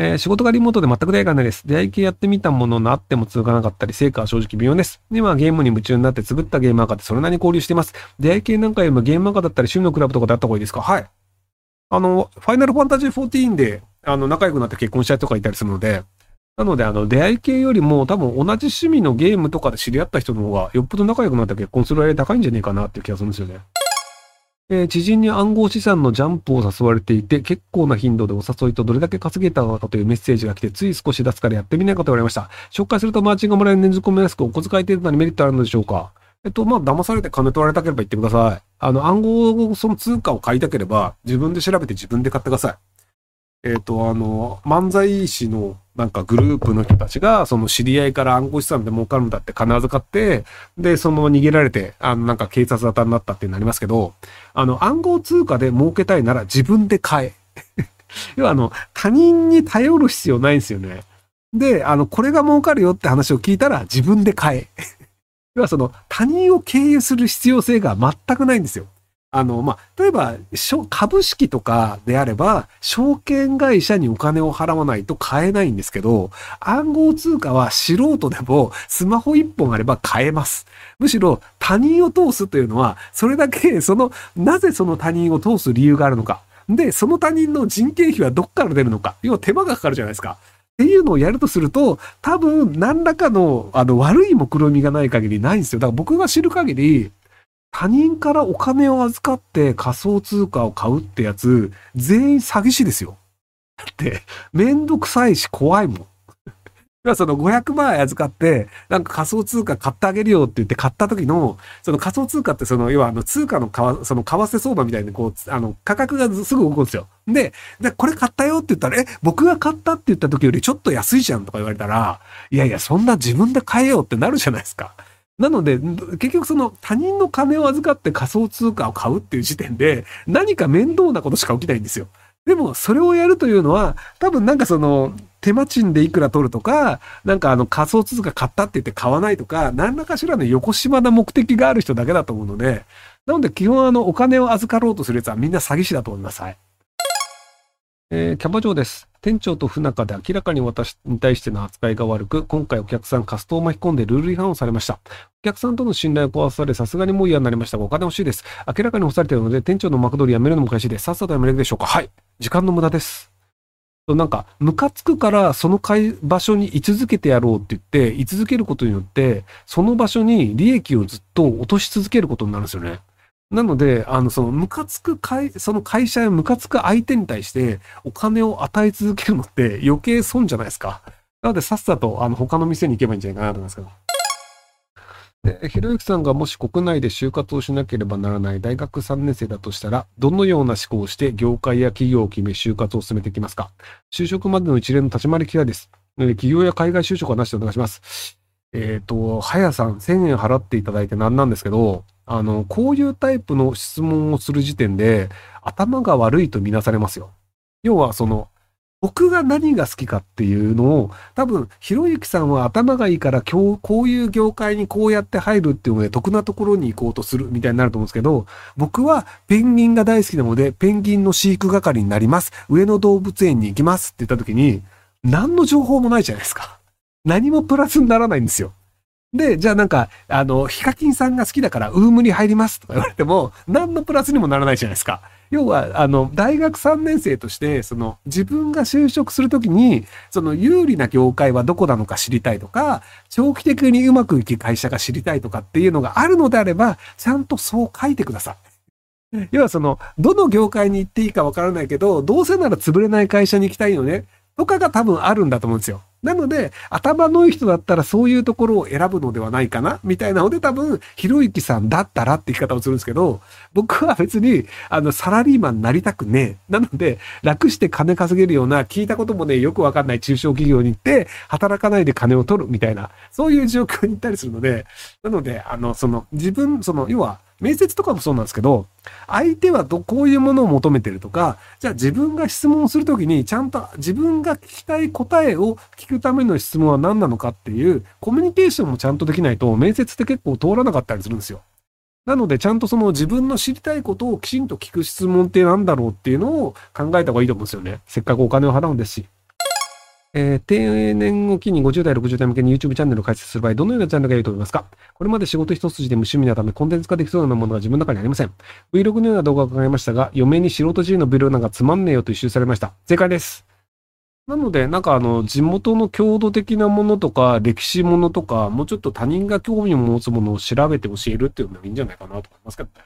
えー仕事がリモートで全く出会いがないです。出会い系やってみたもののあっても続かなかったり、成果は正直微妙です。今はゲームに夢中になって作ったゲームアカでそれなりに交流しています。出会い系なんかよりもゲームアカだったり趣味のクラブとかであった方がいいですか？はい。あの、ファイナルファンタジー14で、あの、仲良くなって結婚した人がいたりするので、なので、あの、出会い系よりも多分同じ趣味のゲームとかで知り合った人の方がよっぽど仲良くなって結婚する割合高いんじゃねえかなっていう気がするんですよね。えー知人に暗号資産のジャンプを誘われていて、結構な頻度でお誘いとどれだけ稼げたのかというメッセージが来て、つい少し出すからやってみないかと言われました。紹介するとマーチンがもらえる年込みやすくお小遣い程度にメリットあるのでしょうか？えっと、まあ、騙されて金取られたければ言ってください。あの、暗号、その通貨を買いたければ、自分で調べて自分で買ってください。えっ、と、あの、漫才師のなんかグループの人たちが、その知り合いから暗号資産で儲かるんだって金預かって、で、その逃げられて、あの、なんか警察沙汰になったってなりますけど、あの、暗号通貨で儲けたいなら自分で買え。要はあの、他人に頼る必要ないんですよね。で、あの、これが儲かるよって話を聞いたら自分で買え。要はその、他人を経由する必要性が全くないんですよ。あの、まあ、例えば、株式とかであれば、証券会社にお金を払わないと買えないんですけど、暗号通貨は素人でもスマホ一本あれば買えます。むしろ他人を通すというのは、それだけ、その、なぜその他人を通す理由があるのか。で、その他人の人件費はどっから出るのか。要は手間がかかるじゃないですか。っていうのをやるとすると、多分何らかのあの悪い目論みがない限りないんですよ。だから僕が知る限り、他人からお金を預かって仮想通貨を買うってやつ、全員詐欺師ですよ。だって、めんどくさいし怖いもん。要はその500万預かって、なんか仮想通貨買ってあげるよって言って買った時の、その仮想通貨ってその、要はあの通貨の為その為替相場みたいにこう、あの価格がすぐ動くんですよ。で、で、これ買ったよって言ったら、え、僕が買ったって言った時よりちょっと安いじゃんとか言われたら、いやいや、そんな自分で買えよってなるじゃないですか。なので、結局その他人の金を預かって仮想通貨を買うっていう時点で、何か面倒なことしか起きないんですよ。でも、それをやるというのは、多分なんかその、手間賃でいくら取るとか、なんかあの仮想通貨買ったって言って買わないとか、何らかしらの横島な目的がある人だけだと思うので、なので基本あのお金を預かろうとするやつはみんな詐欺師だと思います。はい。えーキャバ嬢です。店長と不仲で明らかに私に対しての扱いが悪く、今回お客さんカストを巻き込んでルール違反をされました。お客さんとの信頼を壊され、さすがにもう嫌になりましたが、お金欲しいです。明らかに干されているので、店長の幕取りやめるのも悔しいです。さっさとやめれるでしょうかはい。時間の無駄です。なんか、ムカつくから、その会場所に居続けてやろうって言って、居続けることによって、その場所に利益をずっと落とし続けることになるんですよね。なので、あの、その、ムカつく会、その会社やムカつく相手に対して、お金を与え続けるのって余計損じゃないですか。なので、さっさと、あの、他の店に行けばいいんじゃないかなと思いますけど。でひろゆきさんがもし国内で就活をしなければならない大学3年生だとしたら、どのような思考をして業界や企業を決め就活を進めていきますか？就職までの一連の立ち回り機会です。企業や海外就職はなしでお願いします。えっ、と、はやさん1000円払っていただいてなんなんですけど、あの、こういうタイプの質問をする時点で、頭が悪いとみなされますよ。要は、その、僕が何が好きかっていうのを、多分、ひろゆきさんは頭がいいから、今日、こういう業界にこうやって入るっていうので、得なところに行こうとするみたいになると思うんですけど、僕はペンギンが大好きなので、ペンギンの飼育係になります。上野動物園に行きますって言った時に、何の情報もないじゃないですか。何もプラスにならないんですよ。で、じゃあなんか、あの、ヒカキンさんが好きだから、ウームに入りますとか言われても、何のプラスにもならないじゃないですか。要は、あの、大学3年生として、その、自分が就職するときに、その、有利な業界はどこなのか知りたいとか、長期的にうまくいく会社が知りたいとかっていうのがあるのであれば、ちゃんとそう書いてください。要はその、どの業界に行っていいかわからないけど、どうせなら潰れない会社に行きたいよね、とかが多分あるんだと思うんですよ。なので、頭のいい人だったらそういうところを選ぶのではないかなみたいなので多分、ひろゆきさんだったらって言い方をするんですけど、僕は別に、あの、サラリーマンになりたくねえ。なので、楽して金稼げるような、聞いたこともね、よくわかんない中小企業に行って、働かないで金を取るみたいな、そういう状況に行ったりするので、なので、あの、その、自分、その、要は、面接とかもそうなんですけど、相手はど、こういうものを求めてるとか、じゃあ自分が質問するときに、ちゃんと自分が聞きたい答えを聞くための質問は何なのかっていう、コミュニケーションもちゃんとできないと、面接って結構通らなかったりするんですよ。なので、ちゃんとその自分の知りたいことをきちんと聞く質問って何だろうっていうのを考えた方がいいと思うんですよね。せっかくお金を払うんですし。えー、定年を機に50代、60代向けに YouTube チャンネルを開設する場合、どのようなジャンネルが良いと思いますか？これまで仕事一筋で無趣味なため、コンテンツ化できそうなものが自分の中にありません。Vlog のような動画を伺いましたが、嫁に素人 G の Vlog なんかつまんねえよと一周されました。正解です。なので、なんかあの、地元の郷土的なものとか、歴史ものとか、もうちょっと他人が興味を持つものを調べて教えるっていうのもいいんじゃないかなと思いますけどね。